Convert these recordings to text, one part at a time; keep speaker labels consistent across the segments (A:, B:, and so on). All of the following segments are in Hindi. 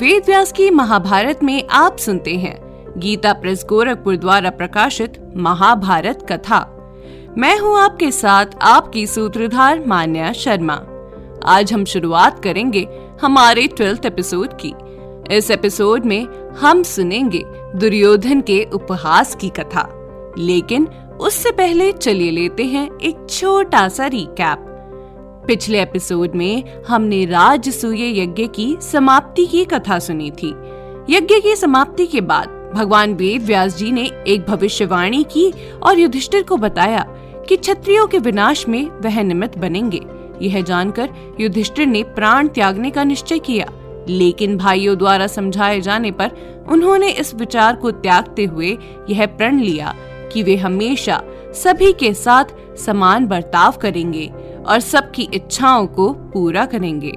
A: वेद व्यास की महाभारत में आप सुनते हैं। गीता प्रेस गोरखपुर द्वारा प्रकाशित महाभारत कथा। मैं हूँ आपके साथ आपकी सूत्रधार मान्या शर्मा। आज हम शुरुआत करेंगे हमारे ट्वेल्थ एपिसोड की। इस एपिसोड में हम सुनेंगे दुर्योधन के उपहास की कथा। लेकिन उससे पहले चलिए लेते हैं एक छोटा सा रिकैप पिछले एपिसोड में हमने राजसूय यज्ञ की समाप्ति की कथा सुनी थी। यज्ञ की समाप्ति के बाद भगवान वेद व्यास जी ने एक भविष्यवाणी की और युधिष्ठिर को बताया कि क्षत्रियों के विनाश में वह निमित्त बनेंगे। यह जानकर युधिष्ठिर ने प्राण त्यागने का निश्चय किया। लेकिन भाइयों द्वारा समझाए जाने पर उन्होंने इस विचार को त्यागते हुए यह प्रण लिया कि वे हमेशा सभी के साथ समान बर्ताव करेंगे। और सबकी इच्छाओं को पूरा करेंगे।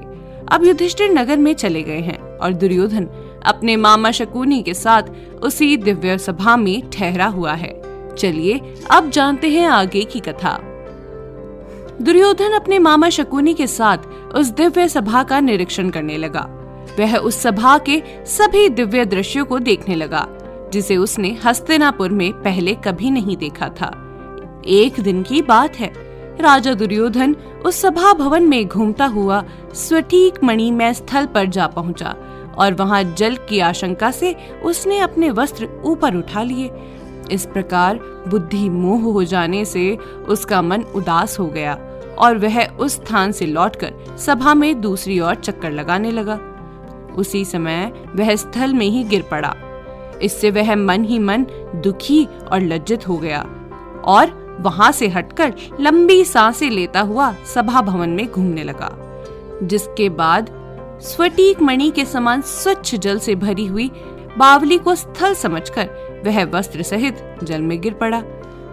A: अब युधिष्ठिर नगर में चले गए हैं और दुर्योधन अपने मामा शकुनी के साथ उसी दिव्य सभा में ठहरा हुआ है। चलिए, अब जानते हैं आगे की कथा। दुर्योधन अपने मामा शकुनी के साथ उस दिव्य सभा का निरीक्षण करने लगा। वह उस सभा के सभी दिव्य दृश्यों को देखने लगा, जिसे उसने हस्तिनापुर में पहले कभी नहीं देखा था। एक दिन की बात है। राजा दुर्योधन उस सभा भवन में घूमता हुआ स्वटीक मणिमय स्थल पर जा पहुँचा और वहाँ जल की आशंका से उसने अपने वस्त्र ऊपर उठा लिए। इस प्रकार बुद्धि मोह हो जाने से उसका मन उदास हो गया और वह उस स्थान से लौटकर सभा में दूसरी ओर चक्कर लगाने लगा। उसी समय वह स्थल में ही गिर पड़ा। इससे वह मन ही मन दुखी और लज्जित हो गया और वहाँ से हटकर लंबी साँसें लेता हुआ सभा भवन में घूमने लगा, जिसके बाद स्वटीक मणि के समान स्वच्छ जल से भरी हुई बावली को स्थल समझकर वह वस्त्र सहित जल में गिर पड़ा।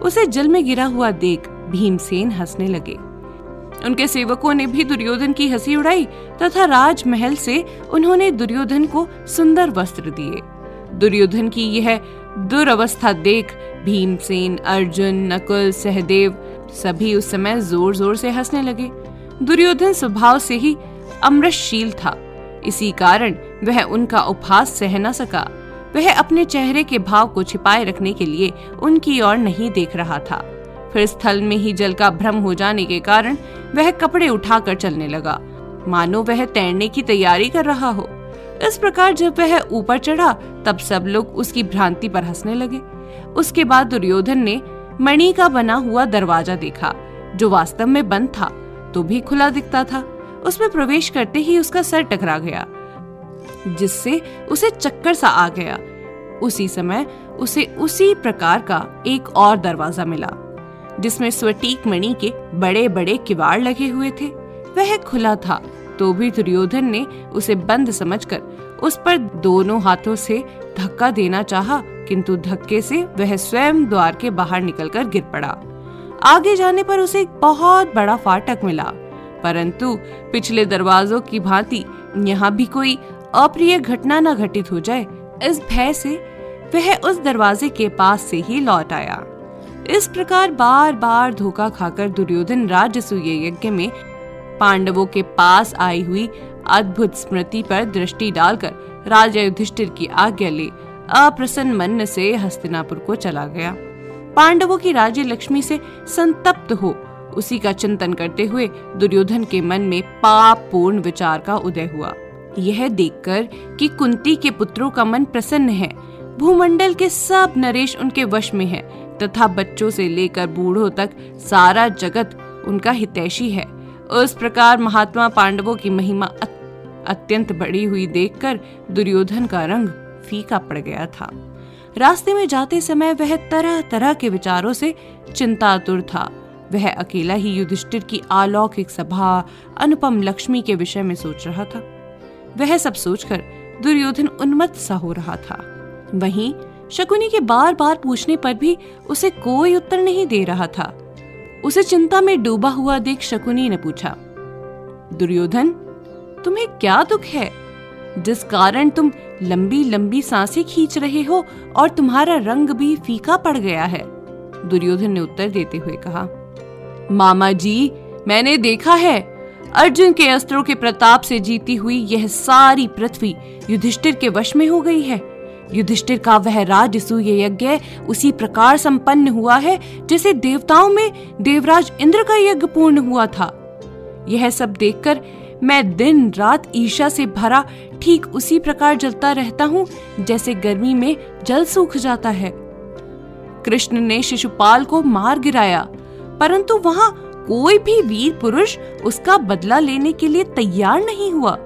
A: उसे जल में गिरा हुआ देख भीमसेन हंसने लगे। उनके सेवकों ने भी दुर्योधन की हँसी उड़ाई तथा राजमहल से उन्होंने दुर्योधन को सुंदर वस्त्र दिए। दुर्योधन की यह दुर्अवस्था देख, भीमसेन, अर्जुन, नकुल, सहदेव, सभी उस समय ज़ोर ज़ोर से हंसने लगे। दुर्योधन स्वभाव से ही अमृतशील था। इसी कारण वह उनका उपहास सह न सका। वह अपने चेहरे के भाव को छिपाए रखने के लिए उनकी ओर नहीं देख रहा था। फिर स्थल में ही जल का भ्रम हो जाने के कारण वह कपड़े उठाकर चलने लगा। मानो वह तैरने की तैयारी कर रहा हो। इस प्रकार जब वह ऊपर चढ़ा, तब सब लोग उसकी भ्रांति पर हंसने लगे। उसके बाद दुर्योधन ने मणि का बना हुआ दरवाज़ा देखा, जो वास्तव में बंद था तो भी खुला दिखता था। उसमें प्रवेश करते ही उसका सर टकरा गया, जिससे उसे चक्कर सा आ गया। उसी समय उसे उसी प्रकार का एक और दरवाज़ा मिला, जिसमें स्वटीक मणि के बड़े बड़े किवाड़ लगे हुए थे। वह खुला था। तो भी दुर्योधन ने उसे बंद समझकर उस पर दोनों हाथों से धक्का देना चाहा, किंतु धक्के से वह स्वयं द्वार के बाहर निकलकर गिर पड़ा। आगे जाने पर उसे एक बहुत बड़ा फाटक मिला परंतु पिछले दरवाजों की भांति यहाँ भी कोई अप्रिय घटना न घटित हो जाए इस भय से वह उस दरवाजे के पास से ही लौट आया। इस प्रकार बार बार धोखा खाकर दुर्योधन राजसूय यज्ञ में पांडवों के पास आई हुई अद्भुत स्मृति पर दृष्टि डालकर राजा युधिष्ठिर की आज्ञा ले, अप्रसन्न मन से हस्तिनापुर को चला गया। पांडवों की राज्य लक्ष्मी से संतप्त हो, उसी का चिंतन करते हुए दुर्योधन के मन में पाप पूर्ण विचार का उदय हुआ। यह देखकर कि कुंती के पुत्रों का मन प्रसन्न है। भूमंडल के सब नरेश उनके वश में है, तथा बच्चों से लेकर बूढ़ों तक सारा जगत उनका हितैषी है। उस प्रकार महात्मा पांडवों की महिमा अत्यंत बड़ी हुई देखकर दुर्योधन का रंग फीका पड़ गया था। रास्ते में जाते समय वह तरह तरह के विचारों से चिंतातुर था। वह अकेला ही युधिष्ठिर की अलौकिक सभा, अनुपम लक्ष्मी के विषय में सोच रहा था। वह सब सोचकर दुर्योधन उन्मत्त सा हो रहा था। वहीं शकुनी के बार बार पूछने पर भी उसे कोई उत्तर नहीं दे रहा था। उसे चिंता में डूबा हुआ देख शकुनी ने पूछा, दुर्योधन, तुम्हें क्या दुख है? जिस कारण तुम लंबी लंबी साँसें खींच रहे हो और तुम्हारा रंग भी फीका पड़ गया है? दुर्योधन ने उत्तर देते हुए कहा, मामा जी, मैंने देखा है। अर्जुन के अस्त्रों के प्रताप से जीती हुई यह सारी पृथ्वी युधिष्ठिर के वश में हो गई है। युधिष्ठिर का वह राजसूय यज्ञ उसी प्रकार संपन्न हुआ है, जैसे देवताओं में देवराज इंद्र का यज्ञ पूर्ण हुआ था। यह सब देखकर मैं दिन रात ईर्षा से भरा, ठीक उसी प्रकार जलता रहता हूँ, जैसे गर्मी में जल सूख जाता है। कृष्ण ने शिशुपाल को मार गिराया, परंतु वहाँ कोई भी वीर पुरुष उसका बदला लेने के लिए तैयार नहीं हुआ।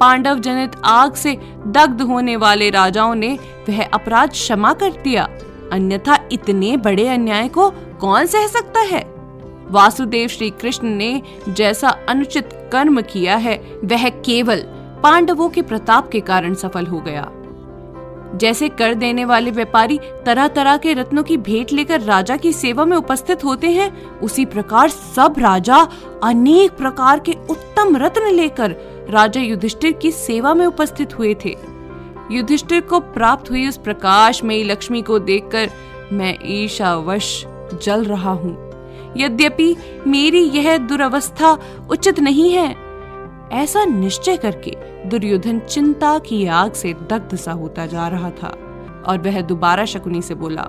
A: पांडव जनित आग से दग्ध होने वाले राजाओं ने वह अपराध क्षमा कर दिया। अन्यथा इतने बड़े अन्याय को कौन सह सकता है? वासुदेव श्री कृष्ण ने जैसा अनुचित कर्म किया है, वह केवल पांडवों के प्रताप के कारण सफल हो गया। जैसे कर देने वाले व्यापारी तरह तरह के रत्नों की भेंट लेकर राजा की सेवा में उपस्थित होते हैं, उसी प्रकार सब राजा अनेक प्रकार के उत्तम रत्न लेकर राजा युधिष्ठिर की सेवा में उपस्थित हुए थे। युधिष्ठिर को प्राप्त हुई उस प्रकाश में लक्ष्मी को देखकर मैं ईशावश जल रहा हूँ। यद्यपि मेरी यह दुर्वस्था उचित नहीं है, ऐसा निश्चय करके दुर्योधन चिंता की आग से दग्ध सा होता जा रहा था और वह दोबारा शकुनी से बोला,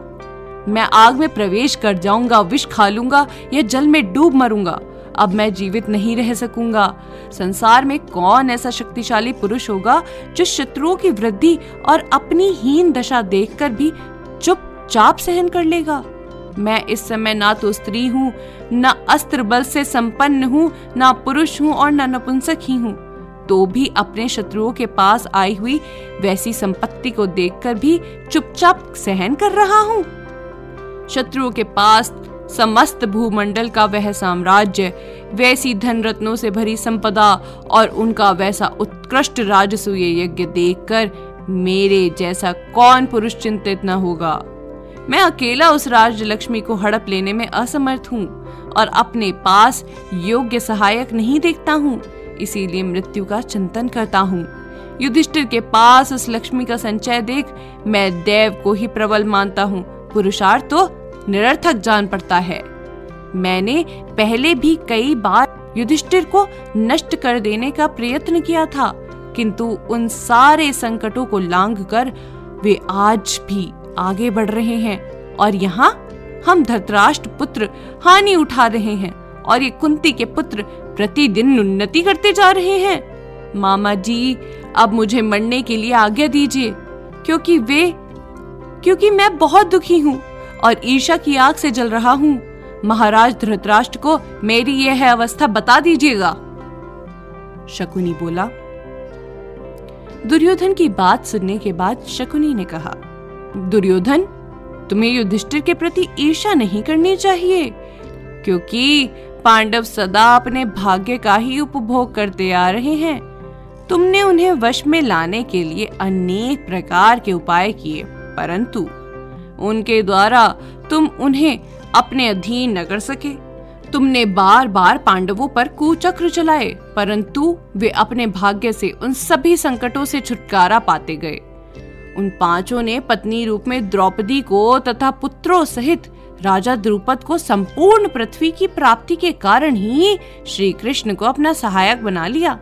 A: मैं आग में प्रवेश कर जाऊँगा, विष खा लूँगा या जल में डूब मरूँगा। अब मैं जीवित नहीं रह सकूँगा। संसार में कौन ऐसा शक्तिशाली पुरुष होगा जो शत्रुओं की वृद्धि और अपनी हीन दशा देखकर भी चुपचाप सहन कर लेगा? मैं इस समय ना तो स्त्री हूँ, न अस्त्र बल से संपन्न हूँ, ना पुरुष हूँ और न नपुंसक ही हूँ। तो भी अपने शत्रुओं के पास आई हुई वैसी संपत्ति को देखकर भी चुपचाप सहन कर रहा हूँ। शत्रुओं के पास समस्त भूमंडल का वह साम्राज्य, वैसी धन रत्नों से भरी संपदा और उनका वैसा उत्कृष्ट राजसूय यज्ञ देखकर मेरे जैसा कौन पुरुष चिंतित न होगा। मैं अकेला उस राज लक्ष्मी को हड़प लेने में असमर्थ हूँ और अपने पास योग्य सहायक नहीं देखता हूँ, इसीलिए मृत्यु का चिंतन करता हूँ। युधिष्ठिर के पास उस लक्ष्मी का संचय देख मैं देव को ही प्रबल मानता हूँ। पुरुषार्थ तो निरर्थक जान पड़ता है। मैंने पहले भी कई बार युधिष्ठिर को नष्ट कर देने का प्रयत्न किया था, किंतु उन सारे संकटों को लांग कर वे आज भी आगे बढ़ रहे हैं और यहाँ हम धृतराष्ट्र पुत्र हानि उठा रहे हैं और ये कुंती के पुत्र प्रतिदिन उन्नति करते जा रहे हैं। मामा जी, अब मुझे मरने के लिए आज्ञा दीजिए, क्योंकि वे, क्योंकि मैं बहुत दुखी हूँ। और ईर्षा की आग से जल रहा हूँ। महाराज धृतराष्ट्र को मेरी यह अवस्था बता दीजिएगा। शकुनी बोला, दुर्योधन की बात सुनने के बाद शकुनी ने कहा, दुर्योधन, तुम्हें युधिष्ठिर के प्रति ईर्षा नहीं करनी चाहिए, क्योंकि पांडव सदा अपने भाग्य का ही उपभोग करते आ रहे हैं। तुमने उन्हें वश में लाने के लिए अनेक प्रकार के उपाय किए, परंतु उनके द्वारा तुम उन्हें अपने अधीन न कर सके। तुमने बार बार पांडवों पर कुचक्र चलाए, परंतु वे अपने भाग्य से उन सभी संकटों से छुटकारा पाते गए। उन पाँचों ने पत्नी रूप में द्रौपदी को तथा पुत्रों सहित राजा द्रुपद को संपूर्ण पृथ्वी की प्राप्ति के कारण ही श्री कृष्ण को अपना सहायक बना लिया।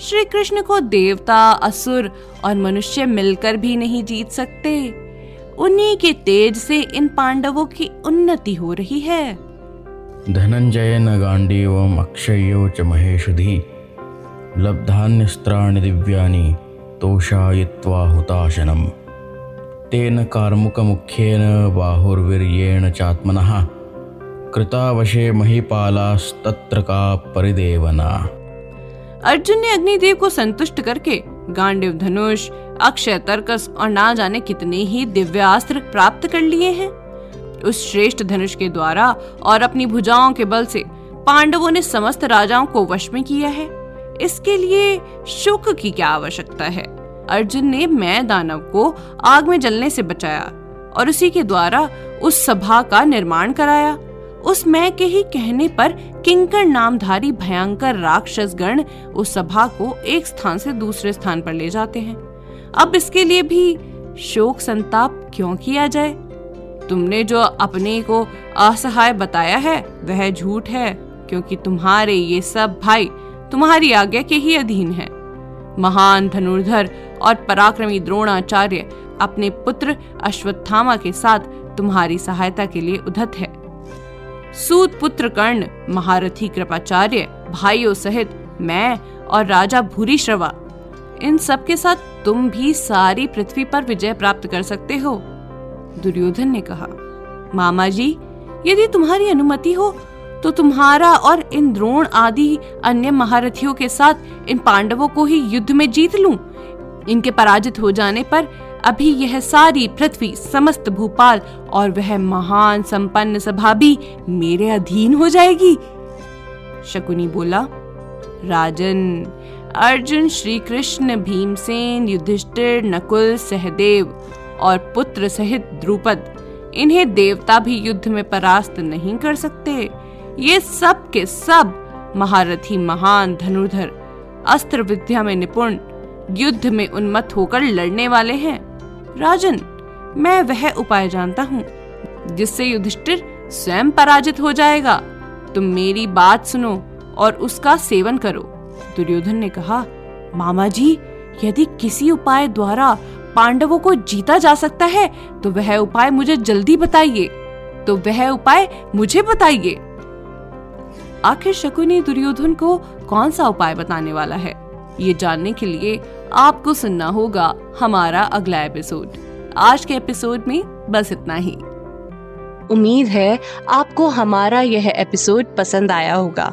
A: श्री कृष्ण को देवता, असुर और मनुष्य मिलकर भी नहीं जीत सकते। उन्हीं के तेज से इन पांडवों की उन्नति हो रही है।
B: धनंजय न गांडीवम अक्षयो च महेशुधि। लब्धान्यस्त्राणि दिव्यानि तोषायित्वा हुताशनम् तेन कार्मुकमुख्येन बाहुर्वीर्येण चात्मनः। कृतावशे महिपालास्तत्र का परिदेवना।
A: अर्जुन ने अग्निदेव को संतुष्ट करके गांडिव धनुष अक्षय, तर्कस और ना जाने कितने ही दिव्यास्त्र प्राप्त कर लिए हैं। उस श्रेष्ठ धनुष के द्वारा और अपनी भुजाओं के बल से पांडवों ने समस्त राजाओं को वश में किया है। इसके लिए शुक की क्या आवश्यकता है? अर्जुन ने मैं दानव को आग में जलने से बचाया और उसी के द्वारा उस सभा का निर्माण कराया। उस मैं के ही कहने पर किंकर नामधारी भयंकर राक्षस गण उस सभा को एक स्थान से दूसरे स्थान पर ले जाते हैं। अब इसके लिए भी शोक संताप क्यों किया जाए तुमने जो अपने को असहाय बताया है, वह झूठ है, क्योंकि तुम्हारे ये सब भाई तुम्हारी आज्ञा के ही अधीन हैं। महान धनुर्धर और पराक्रमी द्रोणाचार्य अपने पुत्र अश्वत्थामा के साथ तुम्हारी सहायता के लिए उधत है सूत पुत्र कर्ण, महारथी कृपाचार्य, भाइयों सहित मैं और राजा भूरी श्रवा इन सब के साथ तुम भी सारी पृथ्वी पर विजय प्राप्त कर सकते हो दुर्योधन ने कहा, मामा जी, यदि तुम्हारी अनुमति हो तो तुम्हारा और इन द्रोण आदि अन्य महारथियों के साथ इन पांडवों को ही युद्ध में जीत लूँ। इनके पराजित हो जाने पर अभी यह सारी पृथ्वी, समस्त भूपाल और वह महान संपन्न सभा भी मेरे अधीन हो जाएगी शकुनी बोला, राजन अर्जुन श्री कृष्ण भीमसेन, युधिष्ठिर नकुल सहदेव और पुत्र सहित द्रुपद इन्हें देवता भी युद्ध में परास्त नहीं कर सकते। ये सब के सब महारथी महान धनुर्धर, अस्त्र विद्या में निपुण, युद्ध में उन्मत्त होकर लड़ने वाले हैं। राजन, मैं वह उपाय जानता हूँ, जिससे युधिष्ठिर स्वयं पराजित हो जाएगा। तुम मेरी बात सुनो और उसका सेवन करो। दुर्योधन ने कहा मामा जी यदि किसी उपाय द्वारा पांडवों को जीता जा सकता है तो वह उपाय मुझे जल्दी बताइए। तो वह उपाय मुझे बताइए। आखिर शकुनी दुर्योधन को कौन सा उपाय बताने वाला है? ये जानने के लिए आपको सुनना होगा हमारा अगला एपिसोड। आज के एपिसोड में बस इतना ही।
C: उम्मीद है आपको हमारा यह एपिसोड पसंद आया होगा।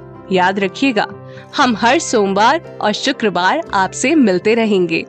C: याद रखिएगा हम हर सोमवार और शुक्रवार आपसे मिलते रहेंगे।